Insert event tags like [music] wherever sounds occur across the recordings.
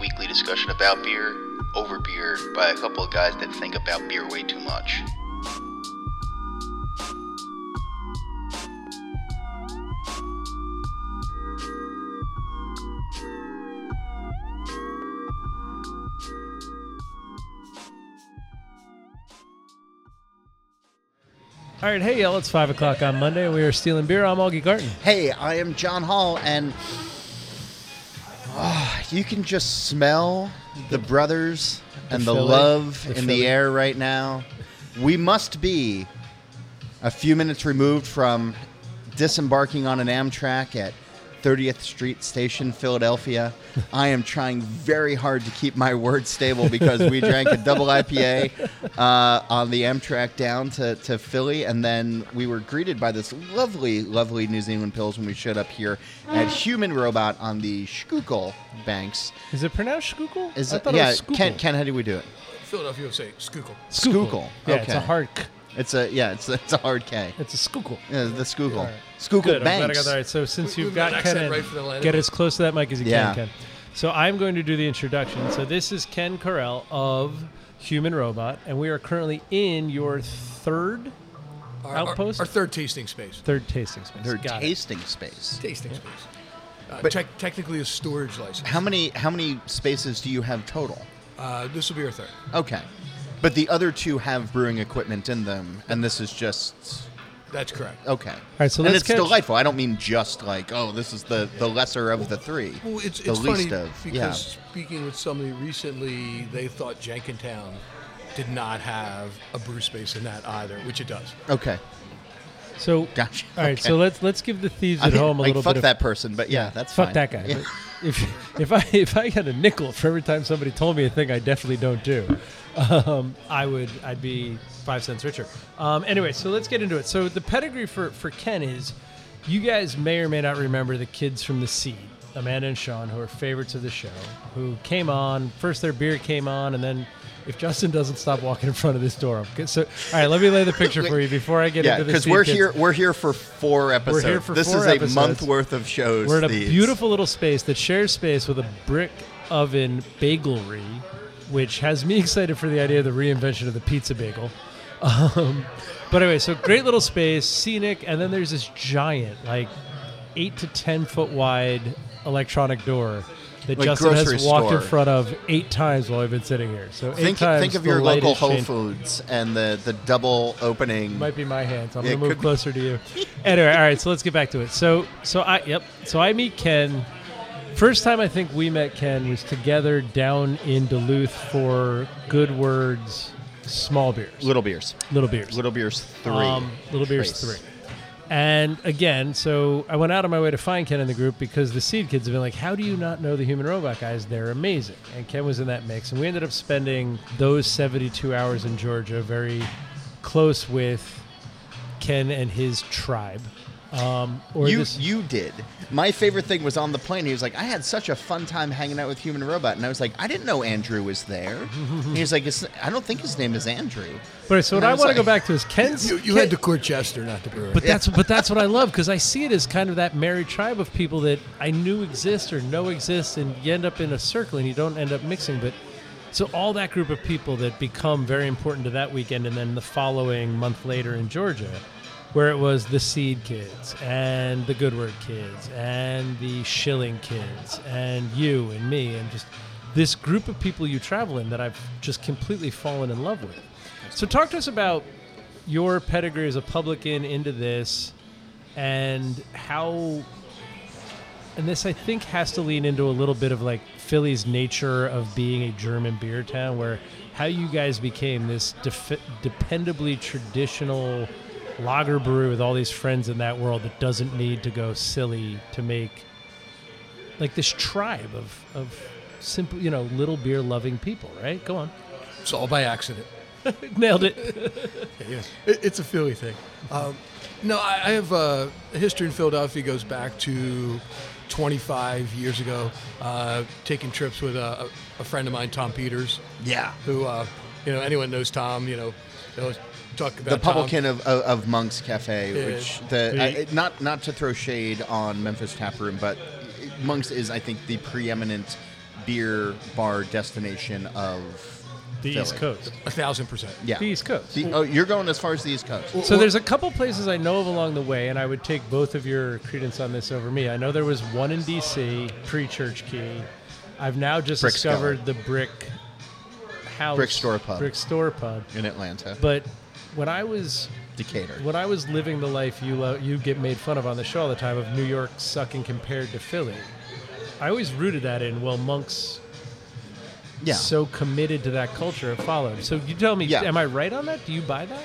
Weekly discussion about beer, over beer, by a couple of guys that think about beer way too much. All right, hey y'all, it's five o'clock on Monday, and we are stealing beer. I'm Augie Carton. Hey, I am John Holl, and you can just smell the brothers and the Philly. love The in Philly. the air right now. We must be a few minutes removed from disembarking on an Amtrak at 30th Street Station, Philadelphia. I am trying very hard to keep my words stable because we drank a double IPA uh, on the Amtrak down to, to Philly, and then we were greeted by this lovely, lovely New Zealand Pils when we showed up here at Human Robot on the Schuylkill banks. Is it pronounced Schuylkill? Is I it, thought yeah, it was Ken, Ken, how do we do it? Philadelphia USA, Schuylkill. Schuylkill. Yeah, it's a Okay. hard K. It's a yeah, it's it's a hard K. It's a Schuylkill. Yeah, the Schuylkill. All right. Schuylkill Good. I'm glad I banks. got that right. So since We- you've we got got Ken accent in, right for the Atlantic. get as close to that mic as you Yeah. can, Ken. So I'm going to do the introduction. So this is Ken Correll of Human Robot, and we are currently in your third Our, Outpost? Our, our third tasting space. third tasting space. Their Got it. tasting space. Tasting space. Uh, But- tec- technically a storage license. How many how many spaces do you have total? Uh, this will be our third. Okay. But the other two have brewing equipment in them, and this is just That's correct. okay. All right, so and let's it's catch- delightful. I don't mean just like, oh, this is the the lesser of the three. Well, it's, the it's least funny of. because yeah. speaking with somebody recently, they thought Jenkintown did not have a brew space in that either, which it does. Okay. So Gotcha. All right, Okay. so let's let's give the thieves I at mean, home a like, little fuck bit of that person, but yeah, that's fuck fine. that guy. Yeah. But If if I if I had a nickel for every time somebody told me a thing I definitely don't do, um, I would I'd be five cents richer. Um, anyway, so let's get into it. So the pedigree for for Ken is, you guys may or may not remember the kids from the Seed, Amanda and Sean, who are favorites of the show, who came on first. Their beer came on, and then. If Justin doesn't stop walking in front of this door, okay, so all right, let me lay the picture for you before I get Yeah, into the because we're kids. here. We're here for four episodes. We're here for this four is a month worth of shows. We're in a these. beautiful little space that shares space with a brick oven bagelry, which has me excited for the idea of the reinvention of the pizza bagel. Um, but anyway, so great little space, scenic, and then there's this giant, like eight to ten foot wide electronic door that Like Justin has walked in front of eight times while I've been sitting here. So eight Think, times think of your local Whole changed. Foods and the, the double opening. Might be my hands. I'm Yeah, gonna move be. closer to you. anyway, all right. So let's get back to it. So, so I yep. So I meet Ken. First time I think we met Ken was together down in Duluth for Good Words small beers, Little beers. little beers, Little beers three. um, little beers Trace. three. And again, so I went out of my way to find Ken in the group because the Seed Kids have been like, "How do you not know the Human Robot guys? They're amazing." And Ken was in that mix, and we ended up spending those 72 hours in Georgia very close with Ken and his tribe. Um, or You this, you did. My favorite thing was on the plane. He was like, "I had such a fun time hanging out with Human Robot," and I was like, "I didn't know Andrew was there." and [laughs] he was like, "I don't think his name is Andrew." but so what I I was want to go back to is Ken's. You, you Ken- had to court Chester, not the brewer. But that's but that's what I love because I see it as kind of that merry tribe of people that I knew exist or know exist, and you end up in a circle and you don't end up mixing. But so all that group of people that become very important to that weekend, and then the following month later in Georgia, where it was the Seed Kids and the Good Word Kids and the Schilling Kids and you and me and just this group of people you travel in that I've just completely fallen in love with. So talk to us about your pedigree as a publican into this and how and this I think has to lean into a little bit of like Philly's nature of being a German beer town where how you guys became this def- dependably traditional lager brew with all these friends in that world that doesn't need to go silly to make like this tribe of of simple, you know, little beer loving people. Right? Go on. It's all by accident. [laughs] Nailed it. [laughs] Yeah, it, it's a Philly thing. Um, no, I, I have uh, a history in Philadelphia goes back to 25 years ago. Uh, taking trips with a, a friend of mine, Tom Peters, Yeah. who uh, you know anyone knows Tom. You know, they'll talk about The publican of, of, of Monk's Cafe, Yeah. which the I, not not to throw shade on Memphis Tap Room, but Monk's is I think the preeminent beer bar destination of The Philly. East Coast. A thousand percent. Yeah. The East Coast. The- oh, you're going as far as the East Coast. So there's a couple places I know of along the way, and I would take both of your credence on this over me. I know there was one in D.C. pre-Church Key. I've now just Brick discovered the Brick House, Brick Store Pub. Brick Store Pub. in Atlanta, But when I was Decatur. when I was living the life you lo- you get made fun of on the show all the time of New York sucking compared to Philly, I always rooted that in. Well, monks Yeah. so committed to that culture, it followed. So you tell me, Yeah. am I right on that? Do you buy that?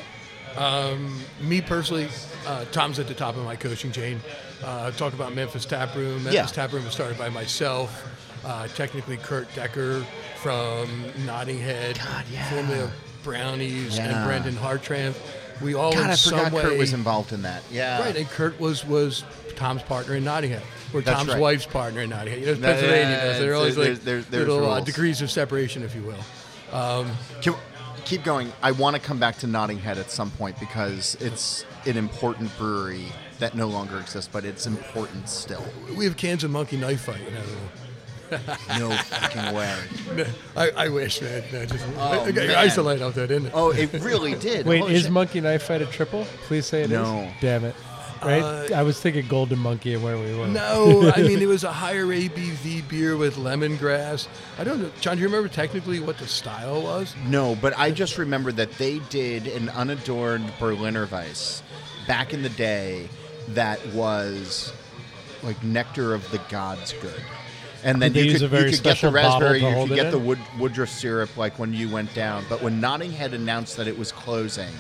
Um, me personally, uh, Tom's at the top of my coaching chain. Uh, talk about Memphis Tap Room. Memphis Yeah. Tap Room was started by myself. Uh, technically, Kurt Decker from Nodding Head, God, yeah. formerly of Brownies, and Brendan Hartranft. We all God, in I some forgot way, Kurt was involved in that. Yeah. right, and Kurt was was Tom's partner in Nodding Head. Or That's Tom's right. wife's partner in Nodding Head. You know, No, Pennsylvania. yeah. There are always there's- like there's- there's little uh, degrees of separation, if you will. Can, keep going. I want to come back to Nodding Head at some point because it's an important brewery that no longer exists, but it's important still. We have cans of Monkey Knife Fight. You know, [laughs] No fucking way. [laughs] I, I wish, man. No, just, Oh, I, got your man. eyes to light up there, didn't it? Oh, it really [laughs] did. Wait, Holy is shit. Monkey Knife Fight a triple? Please say it is. No. Damn it. Right? Uh, I was thinking Golden Monkey and where we were. No, I mean it was a higher ABV beer with lemongrass. I don't know, John. Do you remember technically what the style was? No, but I just remember that they did an unadorned Berliner Weiss back in the day that was like nectar of the gods good. And then you could, a very you could get the raspberry, you could get the wood, Woodruff syrup like when you went down. But when Nodding Head announced that it was closing,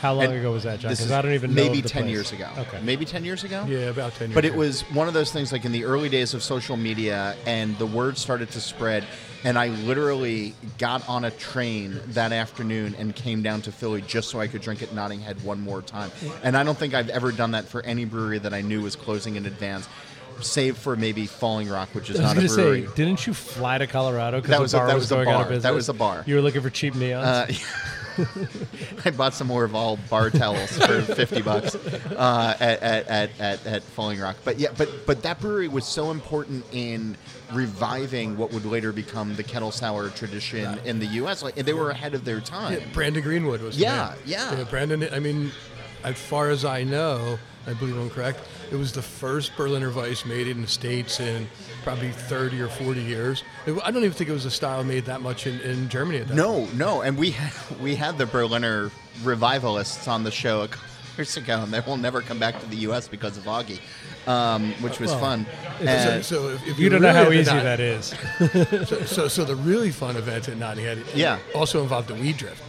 How long and ago was that, John? Because I don't even know. maybe ten place. years ago. Okay. maybe ten years ago. Yeah, about ten years. But it ago. was one of those things like in the early days of social media, and the word started to spread. And I literally got on a train that afternoon and came down to Philly just so I could drink at Nodding Head one more time. And I don't think I've ever done that for any brewery that I knew was closing in advance, save for maybe Falling Rock, which is I was not a going to brewery. say, didn't you fly to Colorado because That the was a- bar that was, was a going out of bar. That business? was a bar. You were looking for cheap neons. Uh, [laughs] I bought some more of all bar towels for [laughs] fifty bucks uh, at, at, at, at, at Falling Rock. But yeah, but but that brewery was so important in reviving what would later become the kettle sour tradition in the U.S. Like and they were ahead of their time. Yeah, Brandon Greenwood was. the Yeah, man. yeah. Brandon. I mean, as far as I know, I believe I'm correct. It was the first Berliner Weiss made in the states in probably 30 or 40 years. It- I don't even think it was a style made that much in, in Germany at that No, no, and we had, [laughs] we had the Berliner revivalists on the show a couple years ago, and they will never come back to the U.S. because of Augie, um, which was Well, fun. So, And- so if, if you don't know how easy not- that is. [laughs] So, so, so the really fun event at Nodding Head Yeah. also involved the weed drift.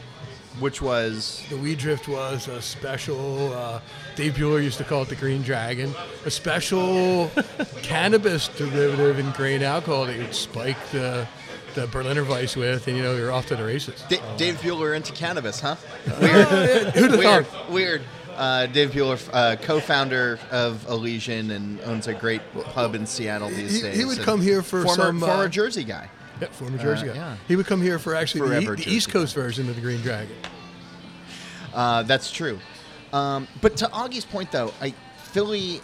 Which was The weed drift was a special. Uh, Dave Buhler used to call it the Green Dragon, a special [laughs] cannabis derivative in grain alcohol that you'd spike the the Berliner Weiss with, and you know you're off to the races. D- Dave Buhler into cannabis, huh? Weird. [laughs] Who'd have weird. thought? Weird. Uh, Dave Buhler, uh, co-founder of Elysian and owns a great pub in Seattle these He- days. he would come here for former, some, uh, former Jersey guy. Yeah, former Jersey guy. yeah. He would come here for actually the, the East Coast version of the Green Dragon. Uh, that's true. Um, but to Augie's point, though, I Philly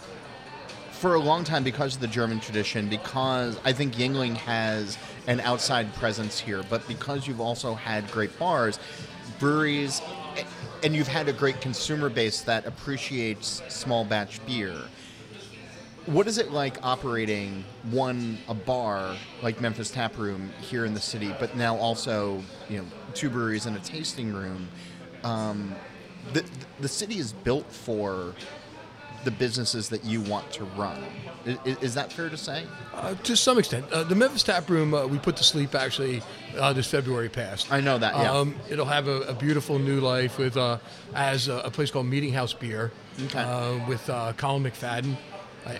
for a long time because of the German tradition, because I think Yuengling has an outside presence here, but because you've also had great bars, breweries, and you've had a great consumer base that appreciates small batch beer. What is it like operating one a bar like Memphis Tap Room here in the city, but now also you know two breweries and a tasting room? Um, the the city is built for the businesses that you want to run. Is, is that fair to say? Uh, to some extent, uh, the Memphis Tap Room uh, we put to sleep actually uh, this February past. I know that. Yeah. Um, it'll have a, a beautiful new life with uh, as a, a place called Meeting House Beer Okay. uh, with uh, Colin McFadden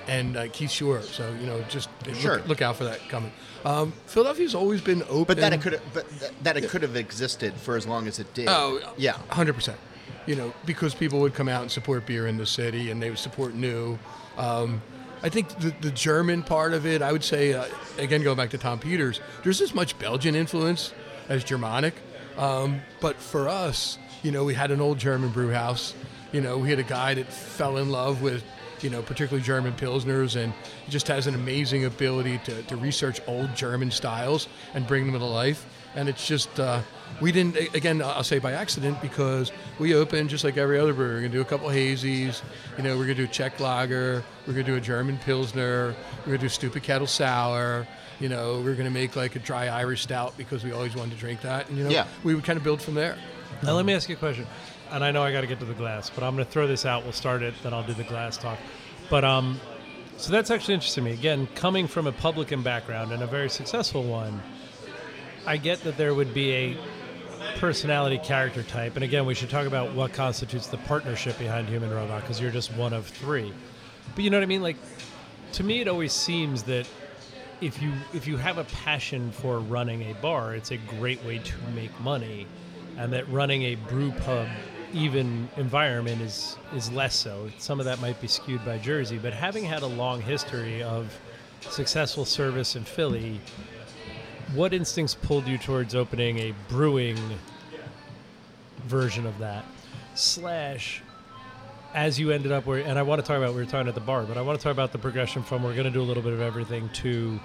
and uh, Keith Shore. So you know, just look- Sure. look, out for that coming. Um, Philadelphia's always been open, but that it could, but th- that it could have existed for as long as it did. Oh, yeah. hundred percent. You know, because people would come out and support beer in the city, and they would support new. Um, I think the, the German part of it, I would say, uh, again, going back to Tom Peters, there's as much Belgian influence as Germanic. Um, but for us, you know, we had an old German brew house. You know, we had a guy that fell in love with, you know, particularly German Pilsners and he just has an amazing ability to, to research old German styles and bring them to life. And it's just, uh, we didn't, again, I'll say by accident because we opened just like every other brewery. We're going to do a couple hazies. You know, we're going to do a Czech lager. We're going to do a German Pilsner. We're going to do a stupid kettle sour. You know, we're going to make like a dry Irish stout because we always wanted to drink that. And, you know, Yeah. we would kind of build from there. Now let me ask you a question, and I know I got to get to the glass, but I'm going to throw this out. We'll start it, then I'll do the glass talk. But um, so that's actually interesting to me. Again, coming from a publican background and a very successful one, I get that there would be a personality character type, and again, we should talk about what constitutes the partnership behind Human Robot because you're just one of three. But you know what I mean? Like, to me, it always seems that if you if you have a passion for running a bar, it's a great way to make money, and that running a brew pub even environment is is less so. Some of that might be skewed by Jersey, but having had a long history of successful service in Philly, what instincts pulled you towards opening a brewing version of that? Slash, as you ended up where, and I want to talk about we were talking at the bar, but I want to talk about the progression from we're going to do a little bit of everything to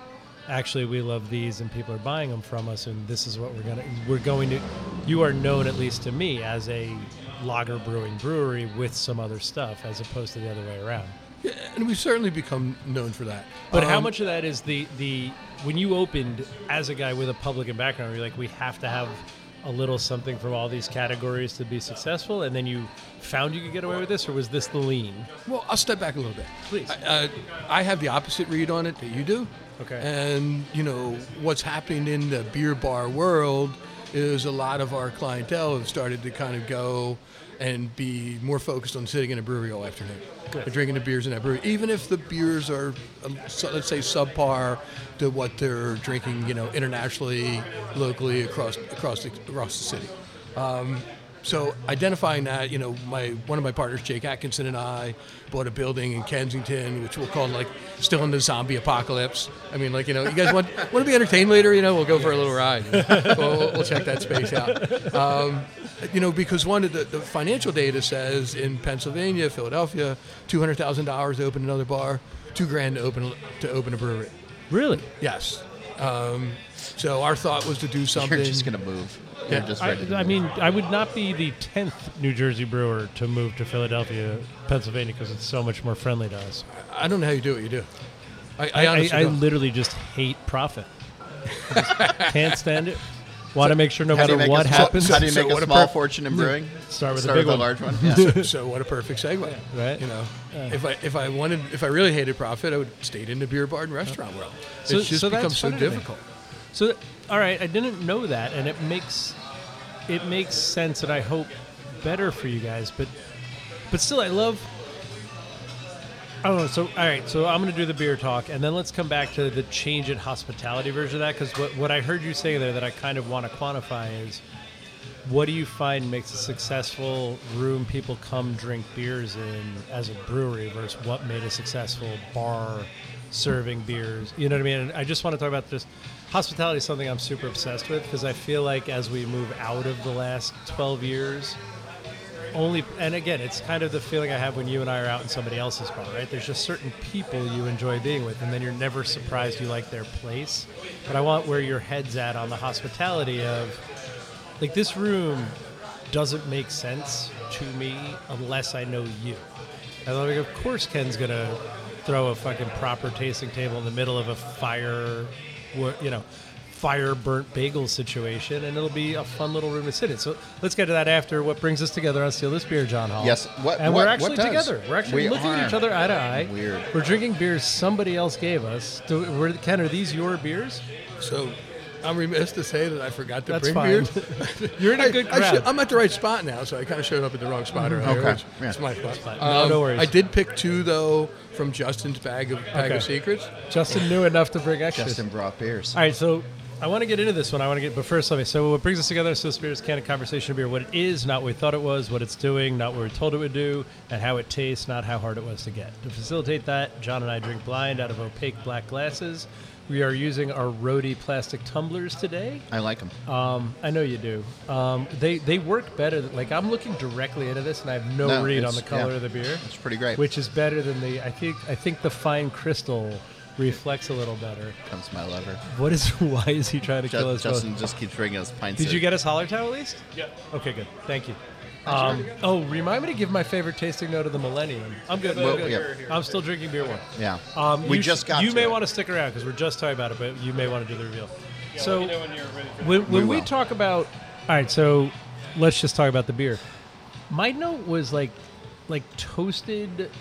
actually we love these and people are buying them from us and this is what we're going to we're going to you are known at least to me as a lager brewing brewery with some other stuff as opposed to the other way around Yeah, and we've certainly become known for that. but how Um, much of that is the the when you opened as a guy with a publican background, you're like, we have to have a little something from all these categories to be successful, and then you found you could get away with this, or was this the lean? Well, I'll step back a little bit. Please. I, uh, I have the opposite read on it that you do. Okay. And, you know, what's happening in the beer bar world is a lot of our clientele have started to kind of go and be more focused on sitting in a brewery all afternoon. Good. They're drinking the beers in that brewery, even if the beers are, um, so, let's say, subpar to what they're drinking, you know, internationally, locally across across the, across the city. Um, so identifying that, you know, my one of my partners, Jake Atkinson, and I bought a building in Kensington, which we'll call like still in the zombie apocalypse. I mean, like you know, you guys want [laughs] want to be entertained later? You know, we'll go for a little ride. we'll, we'll, we'll check that space out. Um, you know, because one of the, the financial data says in Pennsylvania, Philadelphia, two hundred thousand dollars to open another bar, two grand to open to open a brewery. Really? Yes. Um, so our thought was to do something. You're just gonna move. Yeah. just I, ready to I mean, I would not be the tenth New Jersey brewer to move to Philadelphia, Pennsylvania, because it's so much more friendly to us. I don't know how you do what you do. I, I, I, I, I don't. literally just hate profit. Just can't stand it. Want to make sure no matter what a, happens, How do you So make what a a small perf- fortune in mm. brewing? Start with a Start big with one. a large one. [laughs] Yeah. so what a perfect segue, right? You know, if I if I wanted if I really hated profit, I would have stayed in the beer bar and restaurant world. So- it's just so become so funny to me. difficult. So, all right, I didn't know that, and it makes it makes sense, and I hope better for you guys. But but still, I love. I don't know. So, all right. So, I'm going to do the beer talk, and then let's come back to the change in hospitality version of that. Because what, what I heard you say there that I kind of want to quantify is what do you find makes a successful room people come drink beers in as a brewery versus what made a successful bar serving beers? You know what I mean? And I just want to talk about this. Hospitality is something I'm super obsessed with because I feel like as we move out of the last 12 years, only and again it's kind of the feeling i have when you and i are out in somebody else's bar right? There's just certain people you enjoy being with and then you're never surprised you like their place. But i want where your head's at on the hospitality of like this room doesn't make sense to me unless i know you. And i'm like of course ken's gonna throw a fucking proper tasting table in the middle of a fire you know fire burnt bagel situation, and it'll be a fun little room to sit in. So let's get to that after what brings us together on Steal This Beer, John Holl. Yes, what- and what- we're actually does? together. We're actually We looking at each other eye to eye. Weird. We're drinking beers somebody else gave us. Do, were, Ken, are these your beers? So I'm remiss to say that I forgot to That's bring fine. beer. [laughs] You're in a I- good I crowd. should- I'm at the right spot now, so I kind of showed up at the wrong spot mm-hmm. earlier. Okay, which- yeah. It's my fault. Um, no, no worries. I did pick two though from Justin's bag of bag Okay. of secrets. Justin knew enough to bring extras. Justin brought beers. All right, so I want to get into this one. I want to get, but first, let me. So, what brings us together? So, Spirits is Candid Conversation Beer. What it is, not what we thought it was. What it's doing, not what we told it would do, and how it tastes, not how hard it was to get. To facilitate that, John and I drink blind out of opaque black glasses. We are using our Rhodey plastic tumblers today. I like them. Um, I know you do. Um, they they work better. Like I'm looking directly into this, and I have no, No, read on the color yeah. of the beer, It's pretty great. which is better than the. I think I think the fine crystal reflects a little better. comes my lover. What is? [laughs] Why is he trying to kill Ju- us both? Justin just keeps bringing us pints. Did of- you get us Hallertau at least? Yeah. Okay, good. Thank you. Um, oh, remind me to give my favorite tasting note of the Millennium. I'm good. I'm, Well, good. yeah. I'm still drinking beer one. Yeah. Um, we you just sh- got. You to may it. want to stick around because we're just talking about it, but you may want to do the reveal. so when, We when we will. talk about, all right, so let's just talk about the beer. My note was like, like toasted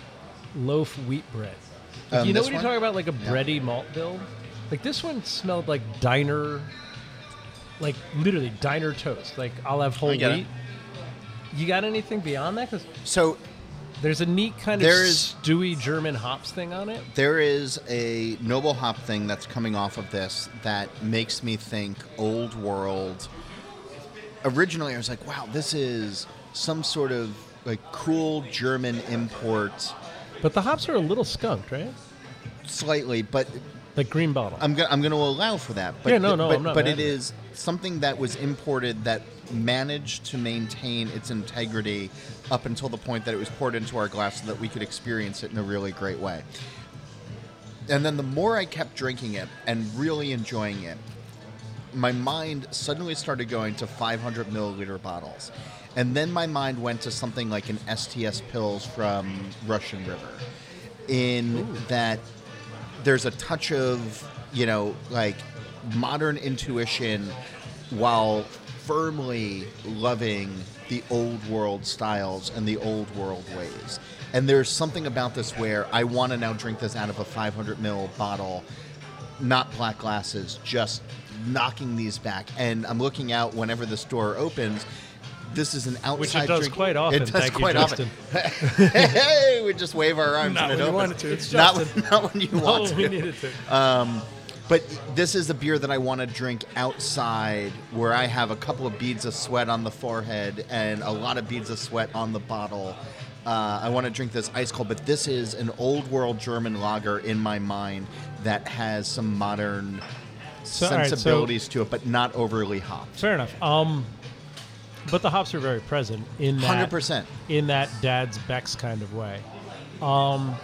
loaf wheat bread. Um, you know when you talk about like a Yeah. bready malt bill? Like this one smelled like diner, like literally diner toast. Like I'll have whole get it. wheat. You got anything beyond that? Because So there's a neat kind There of is- stewy German hops thing on it. there is a noble hop thing that's coming off of this that makes me think old world. Originally, I was like, "Wow, this is some sort of like cool German import." But the hops are a little skunked, right? Slightly, but Like green bottle. I'm gonna I'm gonna allow for that. But Yeah, no, no, but, but mad it at it. is something that was imported that managed to maintain its integrity up until the point that it was poured into our glass so that we could experience it in a really great way. And then the more I kept drinking it and really enjoying it, my mind suddenly started going to 500 milliliter bottles. And then my mind went to something like an STS Pils from Russian River, in that there's a touch of, you know, like modern intuition while firmly loving the old world styles and the old world ways. And there's something about this where I want to now drink this out of a 500 ml bottle not black glasses, just knocking these back. And I'm looking out whenever the store opens. This is an outside Which it does drink- quite often. It does Thank you, quite Justin. often. [laughs] hey, we just wave our arms Not and it when you opens. wanted to. It's Not, Justin. when- not when you oh, want we to. needed to. Um, but this is a beer that I want to drink outside, where I have a couple of beads of sweat on the forehead and a lot of beads of sweat on the bottle. Uh, I want to drink this ice cold, but this is an old world German lager in my mind that has some modern So, all right, so- sensibilities to it, but not overly hopped. Fair enough. Um, but the hops are very present in that Hundred percent. in that dad's Beck's kind of way. Um,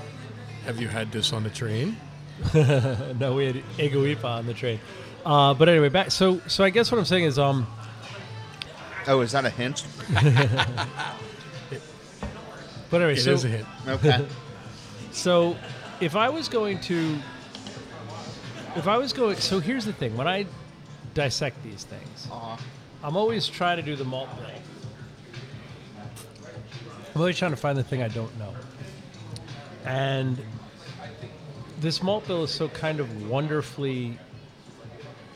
Have you had this on the train? [laughs] no, we had Egoipa on the train. Uh, but anyway, back. So, so I guess what I'm saying is, um, Oh, is that a hint? [laughs] but anyway, It so is a hint. Okay. [laughs] So, if I was going to, if I was going, so here's the thing: when I dissect these things, Aw. I'm always trying to do the malt bill. I'm always trying to find the thing I don't know, and this malt bill is so kind of wonderfully,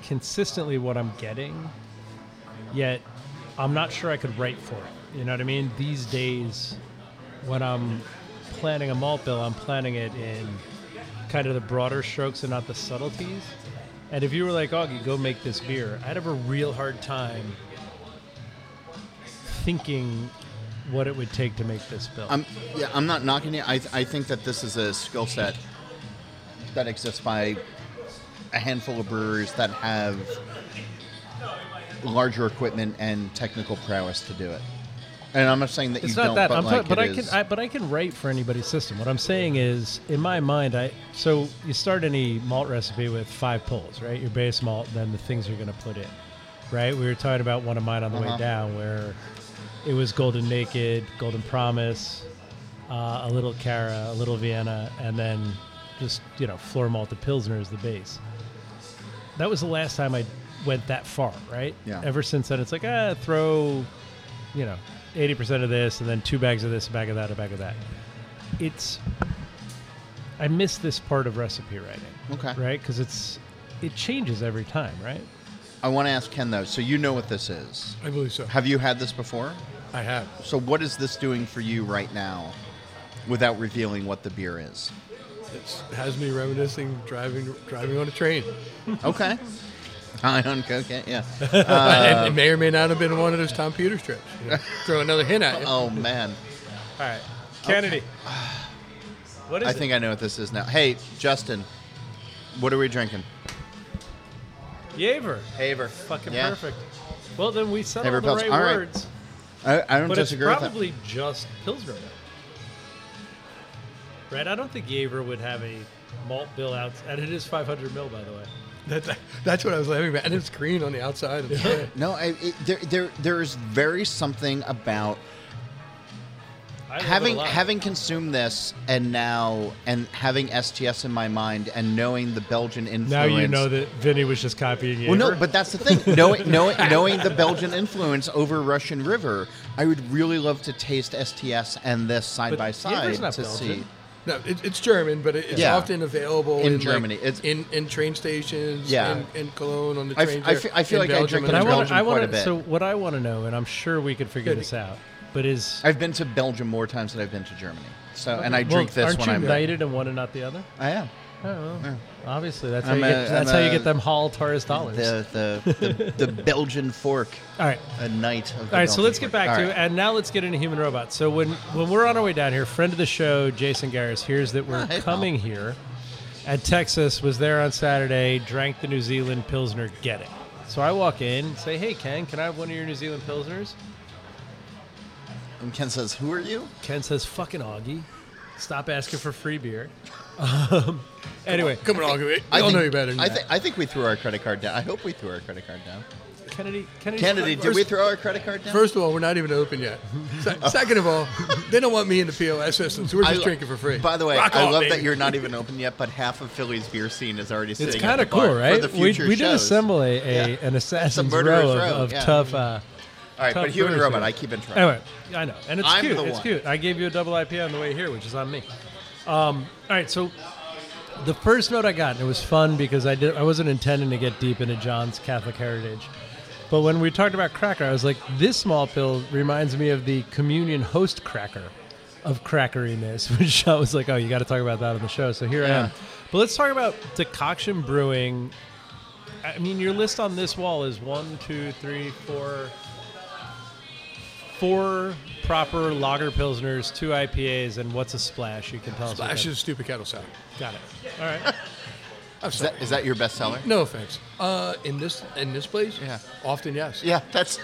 consistently what I'm getting. Yet, I'm not sure I could write for it. You know what I mean? These days, when I'm planning a malt bill, I'm planning it in kind of the broader strokes and not the subtleties. And if you were like, Augie, go make this beer, I'd have a real hard time thinking what it would take to make this bill. I'm yeah. I'm not knocking it. I I think that this is a skill set that exists by a handful of brewers that have larger equipment and technical prowess to do it. And I'm not saying that it's you not don't, that. but I'm like ta- but I can, is- I, but I can write for anybody's system. What I'm saying is, in my mind, I so you start any malt recipe with five pulls, right? Your base malt, then the things you're going to put in, right? We were talking about one of mine on the way Uh-huh. down, where it was Golden Naked, Golden Promise, uh, a little Cara, a little Vienna, and then just you know floor malt the Pilsner is the base. That was the last time I went that far, right? Yeah. Ever since then, it's like ah, throw, you know, eighty percent of this, and then two bags of this, a bag of that, a bag of that. It's. I miss this part of recipe writing, Okay. right? Because it's it changes every time, right? I want to ask Ken though. So you know what this is? I believe so. Have you had this before? I have. So what is this doing for you right now, without revealing what the beer is? It has me reminiscing driving driving on a train. Okay. [laughs] [laughs] High on cocaine. Yeah. and [laughs] it um, may or may not have been one of those Tom Peters trips. You know, [laughs] throw another hint at you. Oh man. All right, Kennedy. What is I it? think I know what this is now. Hey, Justin, what are we drinking? Jever. Haver. Fucking Yeah. perfect. Well, then we said Haver the Pils. right All right. words. I, I don't But it's disagree with that. probably just Pilsner. Right? I don't think Jever would have a malt bill out, and it is 500 mil, by the way. That, that's what I was laughing about. And it's green on the outside. Of the. No, I, it, there, there, there is very something about I love it a having having consumed this and now and having STS in my mind and knowing the Belgian influence. now you know that Vinny was just copying Jever. Well, no, but that's the thing. [laughs] knowing, knowing, knowing the Belgian influence over Russian River, I would really love to taste STS and this side But by side not to Belgian. see. No, it, it's German, but it, it's Yeah. often available In like, Germany. It's- in, in train stations. Yeah. In, in Cologne on the I f- trains. I there, fe- I feel in like I Belgium drink But and I want. Belgium I quite a bit. So what I want to know, and I'm sure we could figure Good. this out, but is I've been to Belgium more times than I've been to Germany. So, and I well, drink this aren't when you I'm. knighted in one and not the other? I am. Oh, well, obviously that's I'm how you a- get. That's I'm how you a- get them Hall Taurus dollars. The, the, the, the [laughs] Belgian fork, All right. a knight of the All right, so Belgian let's get fork. back All to right. it, and now let's get into human robots. So when when we're on our way down here, friend of the show, Jason Garris, hears that we're Oh, hey, pal. coming here, at Texas, was there on Saturday, drank the New Zealand Pilsner, get it. So I walk in, say, "Hey Ken, can I have one of your New Zealand Pilsners?" And Ken says, "Who are you?" Ken says, "Fucking Augie, stop asking for free beer." Um, anyway, Come on, we I all think, know you better than I, that. thi- I think we threw our credit card down. I hope we threw our credit card down. Kennedy, Kennedy, Kennedy, did we throw our credit card down? First of all, we're not even open yet. [laughs] Se- Second of all, they don't want me in the POS system, so we're just I- drinking for free. By the way, Rock I on, love baby. that you're not even open yet, but half of Philly's beer scene is already sitting. It's kind the of cool, bar right? For the we future we did shows. assemble a, a Yeah. an assassin's murderer's row of, row, of yeah. tough. Uh, All right, tough but human brewers robot, here. I keep in track. Anyway, I know, and it's I'm cute. the It's one. cute. I gave you a double IPA on the way here, which is on me. Um, all right, so the first note I got, and it was fun because I did. I wasn't intending to get deep into John's Catholic heritage, but when we talked about cracker, I was like, this small pill reminds me of the communion host cracker of crackeriness, [laughs] which I was like, oh, you got to talk about that on the show. So here I am. But let's talk about decoction brewing. I mean, your list on this wall is one, two, three, four, four proper lager pilsners, two IPAs, and what's a splash? You can tell us. what Splash that- is stupid kettle sour. Got it. All right. [laughs] I'm Is sorry. that, is that your best seller? no offense. Uh, in this in this place, Yeah. often yes. Yeah, that's.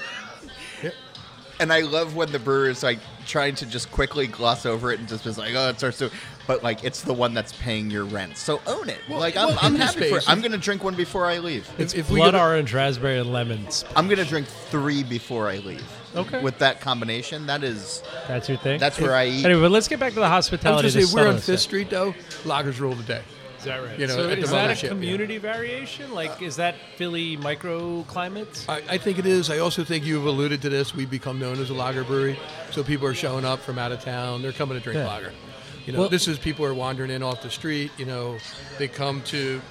Yeah. And I love when the brewer is like trying to just quickly gloss over it and just is like, oh, it's our so, but like it's the one that's paying your rent, so own it. Well, like I'm, I'm in this happy for. space- I'm gonna drink one before I leave. If, if we Blood go orange, raspberry, and lemons. I'm gonna drink three before I leave. Okay. With that combination, that is That's your thing. that's where I eat. Anyway, but let's get back to the I was hospitality. just say, we're on Fifth Street though. Loggers rule the day. Is that right? you know, so is that a yeah. community variation? Like, is that Philly microclimates? I, I think it is. I also think you've alluded to this. We've become known as a lager brewery, so people are showing up from out of town. They're coming to drink Yeah. lager. You know, Well- this is people are wandering in off the street. You know, they come to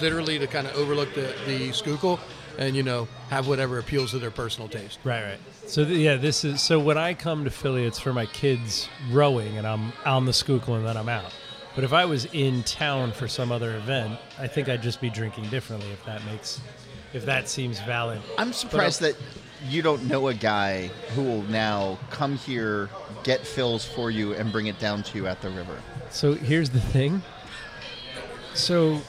literally to kind of overlook the the Schuylkill and you know have whatever appeals to their personal taste. Right, right. So th- yeah, this is so when I come to Philly, it's for my kids rowing, and I'm on the Schuylkill, and then I'm out. But if I was in town for some other event, I think I'd just be drinking differently. If that makes, if that seems valid. I'm surprised that you don't know a guy who will now come here, get fills for you, and bring it down to you at the river. So here's the thing. So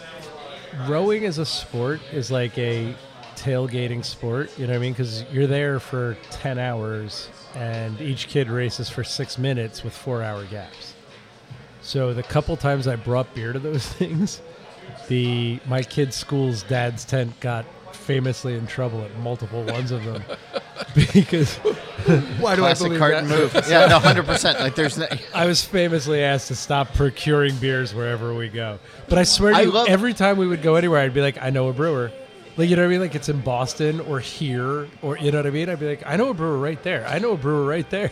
rowing as a sport is like a tailgating sport, you know what I mean? Because you're there for 10 hours and each kid races for six minutes with four hour gaps. So the couple times I brought beer to those [laughs] things, the my kid's school's dad's tent got famously in trouble at multiple ones of them [laughs] because Why do I Classic believe Carton that? move. [laughs] yeah, no, hundred percent. Like there's no, I was famously asked to stop procuring beers wherever we go. But I swear to I you, love- every time we would go anywhere, I'd be like, I know a brewer. Like you know what I mean? Like it's in Boston or here or you know what I mean? I'd be like, I know a brewer right there. I know a brewer right there.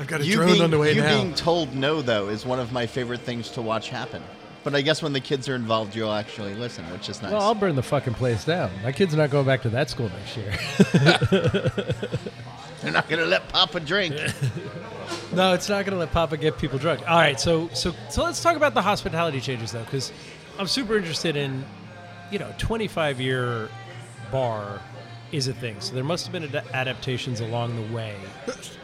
I've got a You drone being, on the way you now. being told no though is one of my favorite things to watch happen. But I guess when the kids are involved, you'll actually listen, which is nice. Well, I'll burn the fucking place down. My kid's are not going back to that school next year. [laughs] [laughs] They're not going to let Papa drink. [laughs] no, it's not going to let Papa get people drunk. All right, so so so let's talk about the hospitality changes though, because I'm super interested in, you know, 25 year bar is a thing. So there must have been ad- adaptations along the way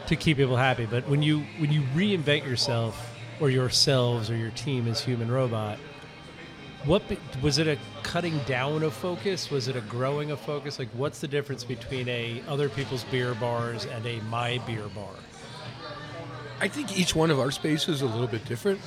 to keep people happy. But when you when you reinvent yourself or yourselves or your team as human robot, what be, was it a cutting down of focus? Was it a growing of focus? Like, what's the difference between a other people's beer bars and a my beer bar? I think each one of our spaces is a little bit different.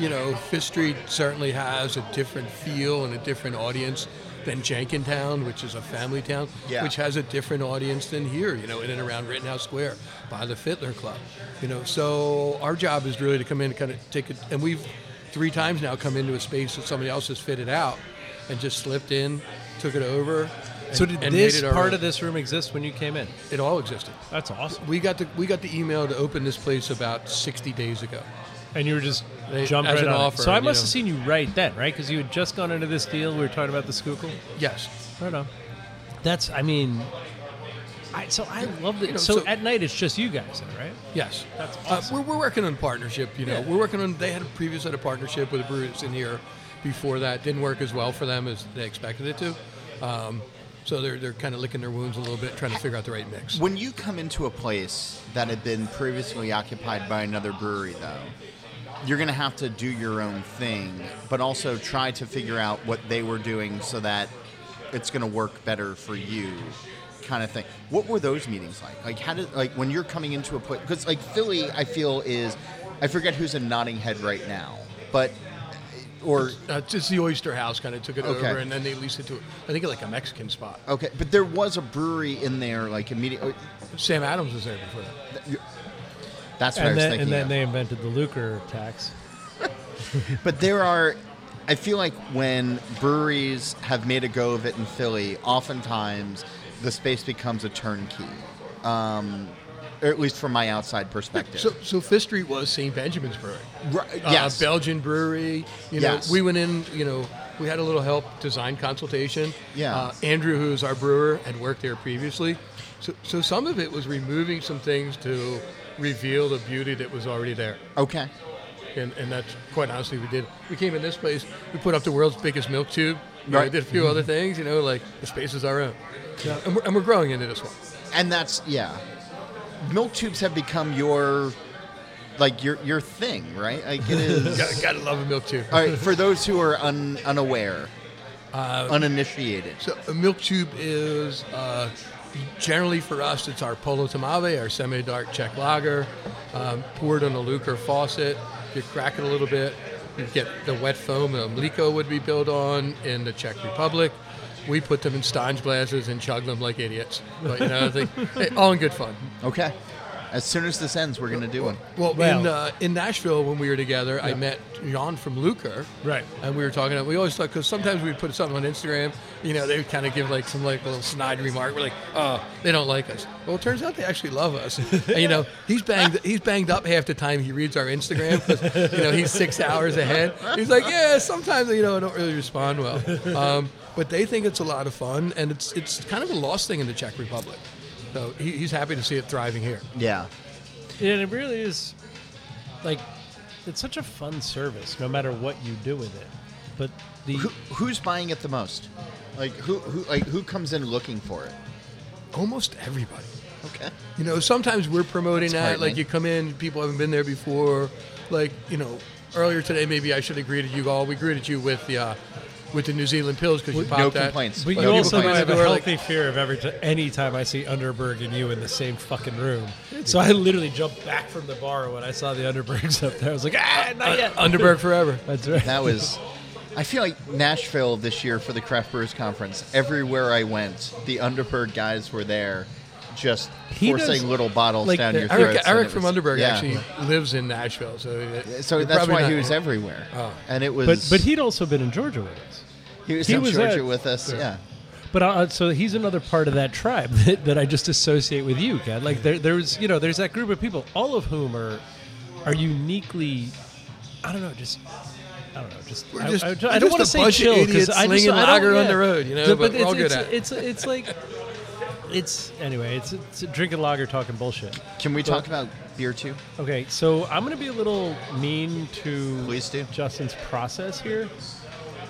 You know, Fifth Street certainly has a different feel and a different audience than Jenkintown, which is a family town, Yeah. which has a different audience than here, you know, in and around Rittenhouse Square by the Fitler Club. You know, so our job is really to come in and kind of take it, and we've three times now come into a space that somebody else has fitted out and just slipped in, took it over. So did this part own. of this room exist when you came in? It all existed. That's awesome. We got the we got the email to open this place about 60 days ago. And you were just They- jumped right an on offer, So I must have seen you right then, right? Because you had just gone into this deal. We were talking about the Schuylkill. Yes. Right on. That's, I mean, I, so I love that. You know, so, so- at night it's just you guys, then, right? Yes, That's Uh, awesome. we're, we're working on partnership. You know, Yeah. we're working on. They had a previous had a partnership with the brewers in here before that. Didn't work as well for them as they expected it to. Um, so they're they're kind of licking their wounds a little bit, trying to figure out the right mix. When you come into a place that had been previously occupied by another brewery, though, you're going to have to do your own thing, but also try to figure out what they were doing so that it's going to work better for you, kind of thing. What were those meetings like? Like, how did like when you're coming into a place? Because like Philly, I feel is, I forget who's in Nodding Head right now, but or Uh, just the Oyster House kind of took it Okay. over, and then they leased it to I think like a Mexican spot. okay, but there was a brewery in there like immediately. Sam Adams was there before that. That's what I And was then, thinking. and then of. they invented the lucre tax. [laughs] But there are, I feel like when breweries have made a go of it in Philly, oftentimes the space becomes a turnkey, um, or at least from my outside perspective. So, so Fifth Street was St. Benjamin's Brewery. Right, Uh, yes. Belgian brewery. You know, Yes. we went in. You know, we had a little help design consultation. Yeah. Uh, Andrew, who's our brewer, had worked there previously. So, so some of it was removing some things to reveal the beauty that was already there. okay. And, and that's quite honestly we did. We came in this place. We put up the world's biggest milk tube. You know, Right. We did a few other things. You know, like the space is our own. And, we're, and we're growing into this one. And that's yeah. Milk tubes have become your, like your your thing, right? Like it is. [laughs] Got, gotta love a milk tube. All right, for those who are un, unaware, Uh, uninitiated. So a milk tube is uh, generally for us it's our Polotmavé, our semi-dark Czech lager, um, poured on a Lukr faucet. You crack it a little bit, you get the wet foam that Mliko would be built on in the Czech Republic. We put them in Stange glasses and chug them like idiots. But you know, I think [laughs] hey, all in good fun. Okay. As soon as this ends, we're gonna do one. Well, in uh, in Nashville when we were together, I met Jan from Lukr. Right. And we were talking. We always thought because sometimes we put something on Instagram, you know, they would kind of give like some like a little snide remark. We're like, oh, they don't like us. Well, it turns out they actually love us. [laughs] and, you know, he's banged he's banged up half the time he reads our Instagram because you know he's six hours ahead. He's like, yeah, sometimes you know I don't really respond well. Um, but they think it's a lot of fun, and it's it's kind of a lost thing in the Czech Republic. So he, he's happy to see it thriving here. Yeah. And it really is like it's such a fun service, no matter what you do with it. But the Who, who's buying it the most? Like who who like who comes in looking for it? Almost everybody. Okay. You know, sometimes we're promoting That's that. Like you come in, people haven't been there before. Like you know, earlier today, maybe I should have greeted you all. We greeted you with the uh, with the New Zealand pils because you No popped that. complaints. But Like, you people also come in have a healthy fear of every t- any time I see Underberg and you in the same fucking room. So I literally jumped back from the bar when I saw the Underbergs up there. I was like, ah, not yet. Underberg forever. [laughs] That's right. That was. I feel like Nashville this year for the Craft Brewers Conference. Everywhere I went, the Underberg guys were there, just He forcing does- little bottles like down the- your Eric, Eric from was- Underberg yeah. actually lives in Nashville, so it- So that's why not- he was everywhere, Oh. and it was. but but he'd also been in Georgia with us. he was he in was Georgia at- with us. Yeah. But uh, so he's another part of that tribe [laughs] that, that I just associate with you, Ken. Like there, there's you know there's that group of people, all of whom are are uniquely, I don't know, just. I don't know. Just We're I, just- I, I we're don't want to say bunch of chill because I just slinging I don't- lager on the road, you know, So- but we're it's, all good it's, at it. it's it's like it's anyway. It's it's drinking lager, talking bullshit. Can we talk about beer too? Okay, so I'm going to be a little mean to Please do. Justin's process here.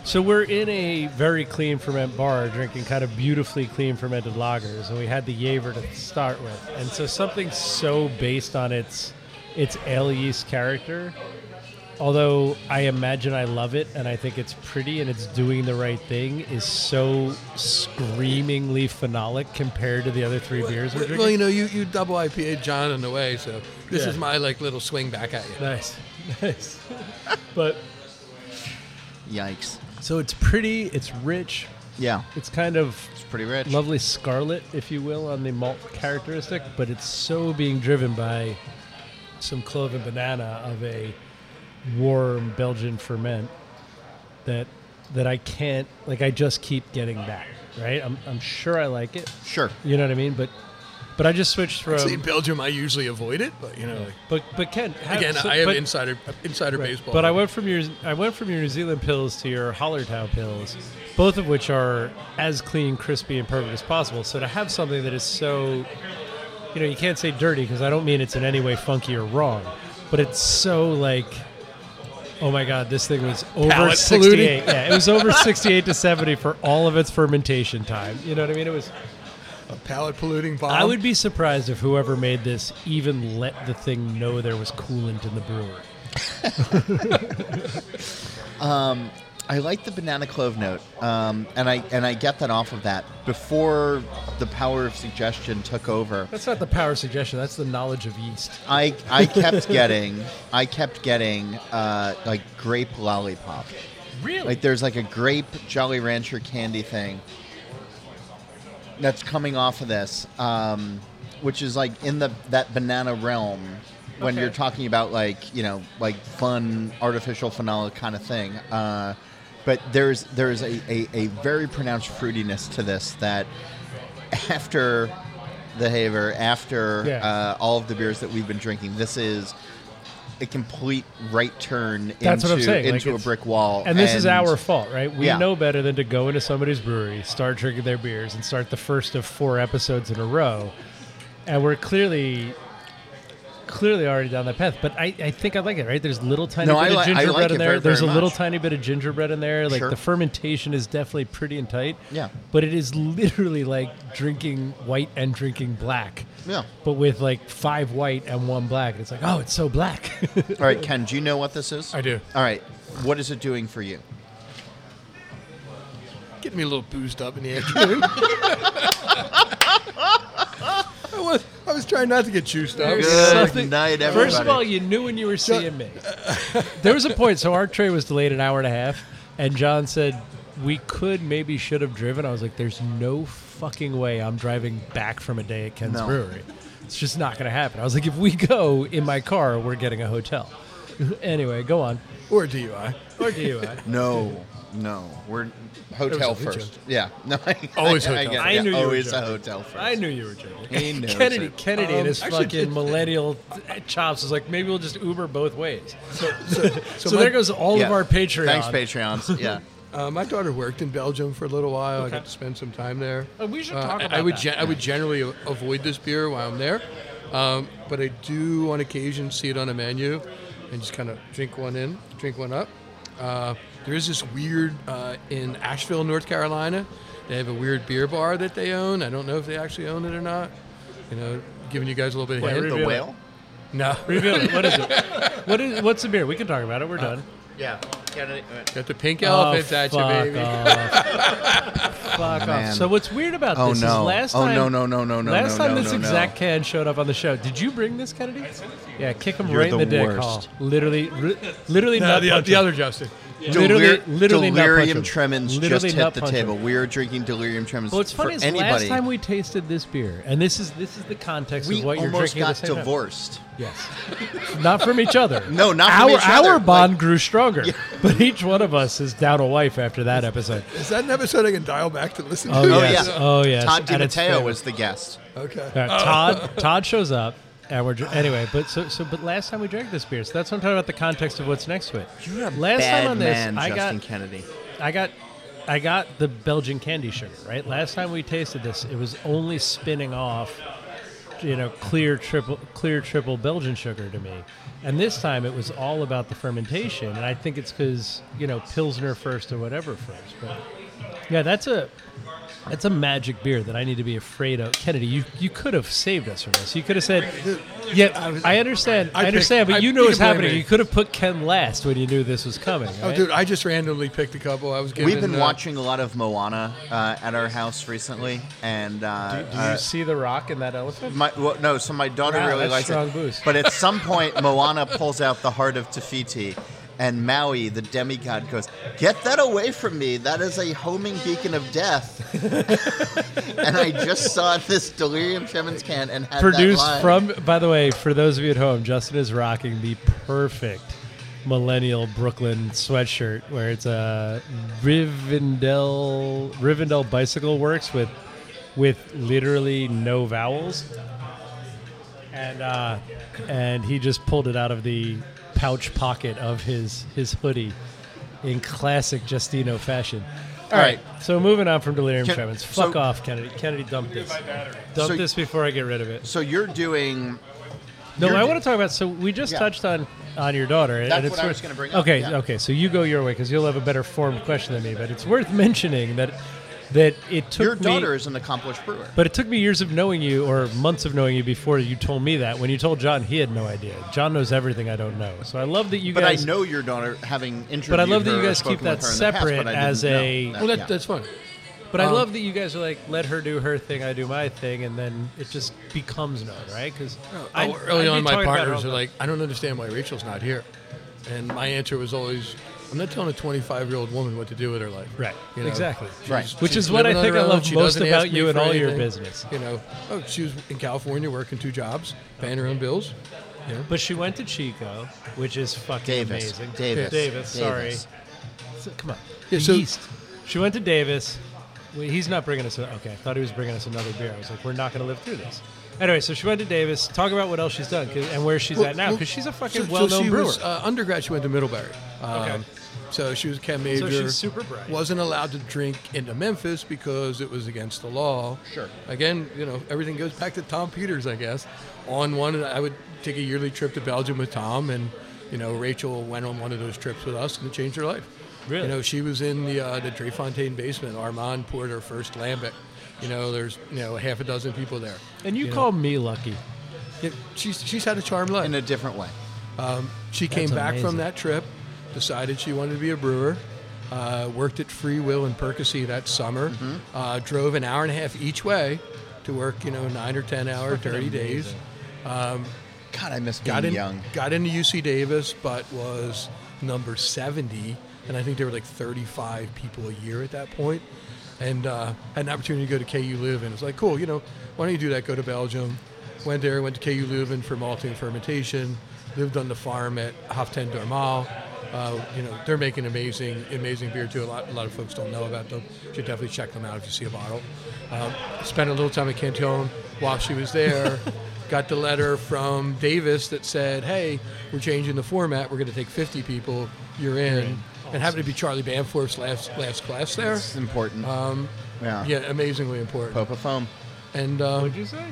So we're in a very clean ferment bar, drinking kind of beautifully clean fermented lagers, and we had the Jaeger to start with. And so something so based on its its ale yeast character, although I imagine I love it and I think it's pretty and it's doing the right thing, is so screamingly phenolic compared to the other three beers we're drinking. Well, you know, you, you double IPA John in the way, so this Yeah. is my like little swing back at you. Nice, [laughs] nice. but Yikes. so it's pretty, it's rich, Yeah, it's kind of it's pretty rich. lovely scarlet, if you will, on the malt characteristic, but it's so being driven by some clove and banana of a warm Belgian ferment that that I can't like. I just keep getting back. Right, I'm, I'm sure I like it. Sure. You know what I mean? But but I just switched from. See, in Belgium, I usually avoid it, but you know, like, But but Ken, have- again, so- I have but- insider insider Right. baseball. But I went from your I went from your New Zealand pils to your Hallertau pils, both of which are as clean, crispy, and perfect as possible. So to have something that is so, you know, you can't say dirty because I don't mean it's in any way funky or wrong, but it's so like, oh my god, this thing was over Palate sixty polluting. Yeah, it was over [laughs] sixty eight to seventy for all of its fermentation time. You know what I mean? It was. a palate polluting bomb. I would be surprised if whoever made this even let the thing know there was coolant in the brewery. [laughs] Um, I like the banana clove note, um, and I and I get that off of that. Before the power of suggestion took over, That's not the power of suggestion. That's the knowledge of yeast. I I kept [laughs] getting I kept getting uh, like grape lollipop. Really? Like there's like a grape Jolly Rancher candy thing that's coming off of this, um, which is like in the that banana realm when Okay. you're talking about like you know like fun artificial phenolic kind of thing. Uh, but there's there's a, a, a very pronounced fruitiness to this that after the Haver, after Yeah. uh, all of the beers that we've been drinking, this is a complete right turn That's into, what I'm saying, like, into a brick wall. and this is our fault, right? We Yeah. know better than to go into somebody's brewery, start drinking their beers, and start the first of four episodes in a row. And we're clearly, clearly already down that path. But I, I think I like it, right? There's a little tiny No, bit I of li- I gingerbread like in there. very, There's very a little tiny bit of gingerbread in there. Like Sure. the fermentation is definitely pretty and tight. Yeah. But it is literally like drinking white and drinking black. Yeah. But with like five white and one black. It's like, oh, it's so black. All right, [laughs] Ken, do you know what this is? I do. All right, what is it doing for you? Getting me a little boozed up in the afternoon. [laughs] [laughs] I was I was trying not to get juiced up. Good night, First of all, you knew when you were seeing me. [laughs] There was a point. So our train was delayed an hour and a half, and John said we could maybe should have driven. I was like, "There's no fucking way I'm driving back from a day at Ken's No. Brewery. It's just not going to happen." I was like, "If we go in my car, we're getting a hotel." [laughs] anyway, go on. Or DUI. Or DUI. No, no, we're hotel That was a first. joke. Yeah, [laughs] no, I, Always I, I hotel. get it. I Yeah, knew you were always a joking. hotel first. I knew you were joking. He knows Kennedy, it. Kennedy, Um, and his actually, fucking [laughs] millennial chops was like, maybe we'll just Uber both ways. So, so, [laughs] So, my- there goes all Yeah. of our Patreon. Thanks, Patreons. Yeah, Uh, my daughter worked in Belgium for a little while. I got to spend some time there. Oh, we should Uh, talk I- about I would that. gen- I would generally a- avoid this beer while I'm there, um, but I do on occasion see it on a menu and just kind of drink one in, drink one up. Uh, there is this weird uh, in Asheville, North Carolina. They have a weird beer bar that they own. I don't know if they actually own it or not. You know, giving you guys a little bit of Wait, hint. the Reveal whale. No, [laughs] Reveal it. What is it? What is? What's the beer? We can talk about it. We're done. Yeah, Kennedy. got the pink elephants oh, at you, fuck baby. Off. [laughs] fuck man. off. So what's weird about Oh this no! is last oh time. no! No! No! No! No! Last no, time no, this no, exact no. can showed up on the show. Did you bring this, Kennedy? Yeah, kick him You're right in the the dick, worst. Holl. Literally, ri- literally No, not the, punch the other Justin. Literally, literally delirium tremens Literally just hit the table. We are drinking delirium tremens. Well, what's funny for is anybody. last time we tasted this beer, and this is this is the context we of what you're almost drinking. at got the same time. divorced. Yes, not from each other. [laughs] No, not from our each other. our bond Like- grew stronger, [laughs] but each one of us is down a wife after that episode. Is that an episode I can dial back to listen Oh, to? Oh yes. yeah. Oh, yes. Todd And it's DiMatteo was the guest. Okay. All right, Todd Todd shows up, and we're anyway. But so so but last time we drank this beer, so that's what I'm talking about. The context of what's next to it. You're a last bad time on this, man, I Justin got Kennedy. I got I got the Belgian candy sugar, right? Last time we tasted this, it was only spinning off you know, clear triple clear triple Belgian sugar to me. And this time it was all about the fermentation, and I think it's cuz, you know, pilsner first or whatever first. But yeah, that's a that's a magic beer that I need to be afraid of. Kennedy, you, you could have saved us from this. You could have said, "Yeah, I was- I understand, I, I understand," picked- but I- you know what's happening. me. You could have put Ken last when you knew this was coming. Oh, dude, I just randomly picked a couple. I was given. We've been uh, watching a lot of Moana uh, at our house recently, and uh, Do uh, you see the rock in that elephant? my well, no, so my daughter Wow, really that's likes strong it. boost. But at some point, Moana pulls out the heart of Te Fiti, and Maui, the demigod, goes, "Get that away from me! That is a homing beacon of death." [laughs] and I just saw this delirium tremens can and had Produced that line. from, by the way, for those of you at home, Justin is rocking the perfect millennial Brooklyn sweatshirt where it's a Rivendell Rivendell Bicycle Works with with literally no vowels, and uh, and he just pulled it out of the pouch pocket of his his hoodie in classic Justino fashion. All right, so moving on from delirium Can- tremens. so- Fuck off, Kennedy. Kennedy, dump this. Dump So- this before I get rid of it. So you're doing. No, You're I d- want to talk about. So we just Yeah. touched on on your daughter. and That's it's what I worth- was gonna bring up, Okay, yeah. okay. So you go your way because you'll have a better formed question than me. But it's worth [laughs] mentioning that that it took Your me- daughter is an accomplished brewer. But it took me years of knowing you, or months of knowing you, before you told me that. When you told John, he had no idea. John knows everything I don't know. So I love that you guys But guys. I know your daughter, having interviewed But I love that you guys keep that with her in the past, separate as a- that, Well, that, yeah. that's fine. But I Um, love that you guys are like, let her do her thing, I do my thing, and then it just becomes known, right? Because Oh, early on, my partners are like, I don't understand why Rachel's not here. And my answer was always, I'm not telling a 25 year old woman what to do with her life. right, You know, exactly. Right. Which is what I think I love She most about you and for all your business. You know, oh, she was in California working two jobs, paying her own bills. You know, But she went to Chico, which is fucking Davis. amazing. Davis. Davis, sorry. Davis. So- come on. Yeah, so- Yeast. She went to Davis. Wait, he's not bringing us. A, okay, I thought he was bringing us another beer. I was like, we're not going to live through this. Anyway, so she went to Davis. Talk about what else she's done and where she's at now, because she's a fucking so- well-known so she brewer. Was, uh, undergrad, she went to Middlebury. Um, Okay. So she was a chem major. So she's super bright. Wasn't allowed to drink into Memphis because it was against the law. Sure. Again, you know, everything goes back to Tom Peters, I guess. On one, I would take a yearly trip to Belgium with Tom, and you know, Rachel went on one of those trips with us, and it changed her life. Really? You know, she was in the uh, the Drie Fonteinen basement. Armand poured her first lambic. You know, there's you know a half a dozen people there. and you, you call me lucky. Yeah, she's she's had a charmed life. in a different way. She came back amazing. from that trip, decided she wanted to be a brewer, uh, worked at Free Will in Percy that summer, Mm-hmm. uh, drove an hour and a half each way to work, you know, nine or 10 hour, dirty days. God, I miss being Got, in, young. got into UC Davis, but was number 70. And I think there were like 35 people a year at that point. And uh, had an opportunity to go to KU Leuven. It's like, cool, you know, why don't you do that? Go to Belgium. Went there, went to KU Leuven for malting and fermentation. Lived on the farm at Hof ten Dormaal. Uh, you know, they're making amazing, amazing beer too. A lot, a lot of folks don't know about them. You should definitely check them out if you see a bottle. Um, spent a little time at Cantillon while she was there. [laughs] Got the letter from Davis that said, "Hey, we're changing the format. We're going to take 50 people. You're in." And happened to be Charlie Bamforth's last last class there. It's important. Um, yeah. yeah, amazingly important. Pope of foam. And um, What'd you say?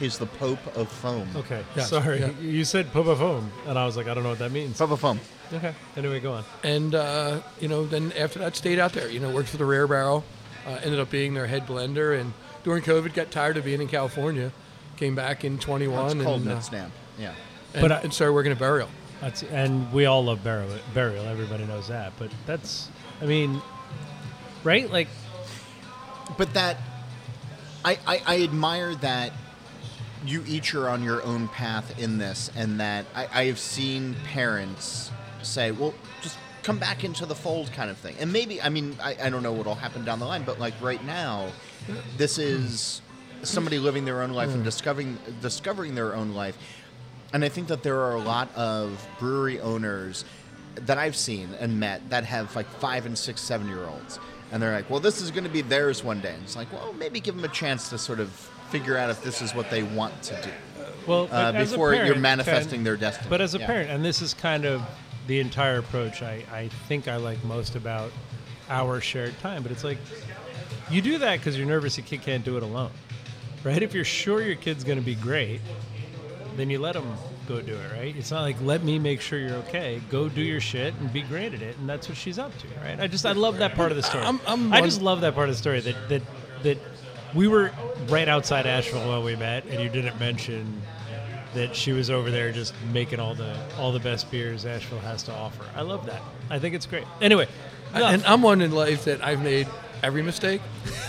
He's the Pope of foam. Okay, Yes, sorry. yeah. You said Popa Foam, and I was like, I don't know what that means. Pope of foam. Okay. Anyway, go on. and uh, you know, then after that, stayed out there. You know, worked for the Rare Barrel. Uh, ended up being their head blender, and during COVID, got tired of being in California. Came back in 21 It's and, cold uh, and it's damp. Yeah. and, But I- and started working at Burial. That's and we all love burial. Burial. Everybody knows that. But that's, I mean, right? Like, But that, I, I, I admire that you each are on your own path in this, and that I, I have seen parents say, well, just come back into the fold kind of thing. And maybe, I mean, I, I don't know what'll happen down the line, but like right now, this is somebody living their own life and hmm. discovering discovering their own life. And I think that there are a lot of brewery owners that I've seen and met that have like five and six, seven year olds. And they're like, well, this is going to be theirs one day. And it's like, well, maybe give them a chance to sort of figure out if this is what they want to do Well, uh, but as a before you're manifesting Ken, their destiny. But as a Yeah. parent, and this is kind of the entire approach I, I think I like most about our shared time, but it's like you do that because you're nervous your kid can't do it alone, right? If you're sure your kid's going to be great, then you let them go do it, right? It's not like let me make sure you're okay. Go do your shit and be great at it, and that's what she's up to, right? I just I love that part of the story. I'm- I'm I just love that part of the story that that that we were right outside Asheville when we met, and you didn't mention that she was over there just making all the all the best beers Asheville has to offer. I love that. I think it's great. Anyway, And I'm one in life that I've made every mistake.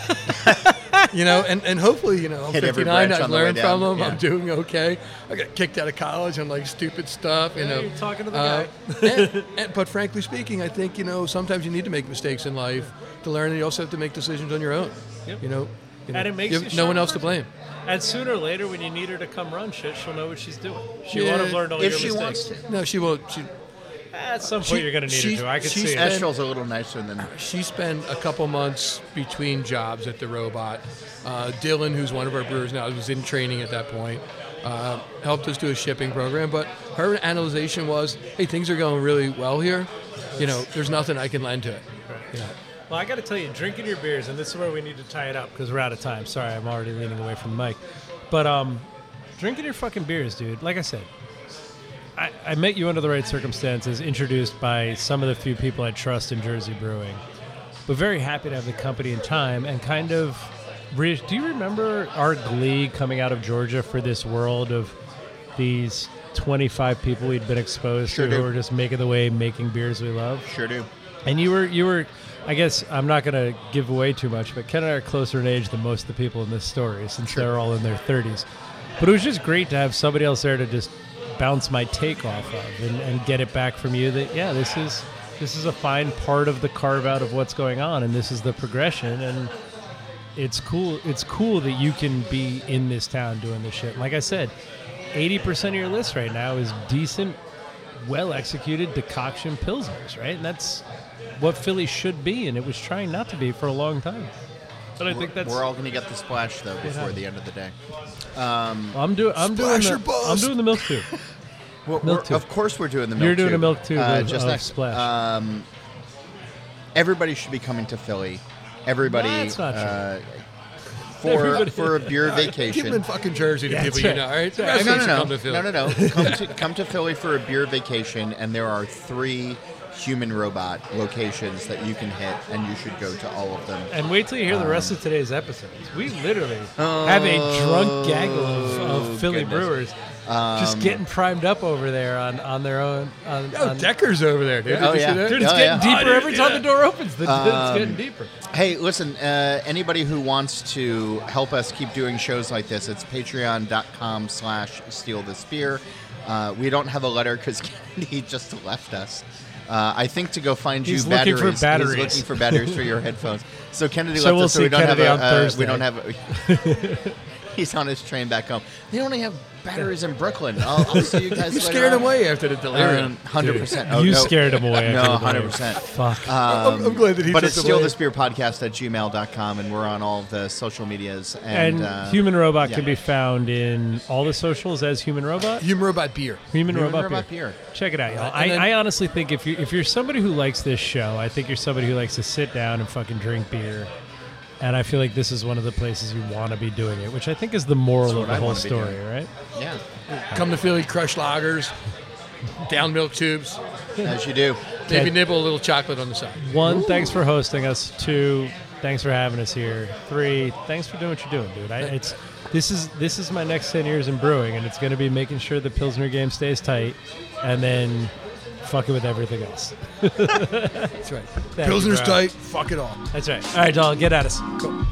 [laughs] you know, and, and hopefully, you know, I'm Hit 59. I've on the learned from down. them. I'm doing okay. I got kicked out of college on like stupid stuff. You Yeah, know, you're talking to the Uh, guy. [laughs] and- and- but frankly speaking, I think you know sometimes you need to make mistakes in life to learn, and you also have to make decisions on your own. Yep. You know, you know And it makes you you have a no one sharper else to blame. and sooner or later, when you need her to come run shit, she'll know what she's doing. She Yeah, won't have learned all if your she mistakes. wants to. No, she won't. She At some point, She- you're going to need her to. I could she's see it. been- Asheville's a little nicer than that. She spent a couple months between jobs at the robot. Uh, Dylan, who's one of our brewers now, was in training at that point. Uh, helped us do a shipping program, but her analyzation was, "Hey, things are going really well here. You know, there's nothing I can lend to it." You know, Well, I got to tell you, drinking your beers, and this is where we need to tie it up because we're out of time. Sorry, I'm already leaning away from the mic. But um, drinking your fucking beers, dude. Like I said, I, I met you under the right circumstances, introduced by some of the few people I trust in Jersey brewing. But very happy to have the company and time, and kind of. re- Do you remember our glee coming out of Georgia for this world of these 25 people we'd been exposed Sure to do. who were just making the way, making beers we love? Sure do. And you were you were I guess I'm not going to give away too much, but Ken and I are closer in age than most of the people in this story since they're all in their 30s. But it was just great to have somebody else there to just bounce my take off of and, and get it back from you that yeah, this is this is a fine part of the carve out of what's going on and this is the progression and it's cool it's cool that you can be in this town doing this shit. Like I said, 80% of your list right now is decent well executed decoction pilsners, right? And that's what Philly should be, and it was trying not to be for a long time. But I think that's. We're all going to get the splash though before the end of the day. I'm doing. I'm doing Splash the. bust? I'm doing the milk too. [laughs] Well, Milk we're- tube. Of course, we're doing the milk too. You're doing tube. a milk tube Uh, of- just of next. Splash. Um, everybody should be coming to Philly. Everybody. That's not true. uh, for Everybody- for a beer [laughs] vacation. Give them vacation. in fucking Jersey to Yeah, people that's you know. right. All right, The no, no, no, should come to Philly. no, no, no. [laughs] Come to come to Philly for a beer vacation, and there are three human robot locations that you can hit, and you should go to all of them. And wait till you hear the rest Um, of today's episodes. We literally have a drunk gaggle of, of Philly Oh, goodness. brewers Um, just getting primed up over there on, on their own. On, Oh, on, Decker's over there, dude. Oh, Did you see yeah. dude, it's Oh, getting yeah. deeper Oh, every dude, time yeah. the door opens. The, it's Um, getting deeper. Hey, listen, uh, anybody who wants to help us keep doing shows like this, it's patreon.com slash steal this beer. Uh, we don't have a letter because [laughs] Kennedy just left us. Uh, I think to go find He's you looking for batteries. batteries. He's looking for batteries for your [laughs] headphones. So Kennedy So left we'll us, so we don't have a, uh, we don't have. A, [laughs] [laughs] he's on his train back home. They only have batteries in Brooklyn. I'll, I'll see you guys. You later scared on. him away after the delirium. Um, hundred percent. you oh, scared him away. No, after the hundred percent. Fuck. Um, I'm, I'm glad that he but took it's away. steal this beer podcast at gmail.com and we're on all the social medias and, and uh, Human Robot yeah. can be found in all the socials as Human Robot. Human Robot Beer. Human, Human Robot, Robot beer. Beer. Check it out, y'all. Uh, I, then- I honestly think if you if you're somebody who likes this show, I think you're somebody who likes to sit down and fucking drink beer. And I feel like this is one of the places you want to be doing it, which I think is the moral of the I whole story, right? yeah Come to Philly, crush lagers, down milk tubes, as you do maybe Okay. nibble a little chocolate on the side. One, thanks for hosting us. Two, thanks for having us here. Three, thanks for doing what you're doing, dude. I, it's this is this is my next ten years in brewing, and it's going to be making sure the Pilsner game stays tight, and then fucking with everything else. [laughs] That's right. Thank you, Pilsner's bro. tight. Fuck it all. That's right. All right, doll, get at us. Cool.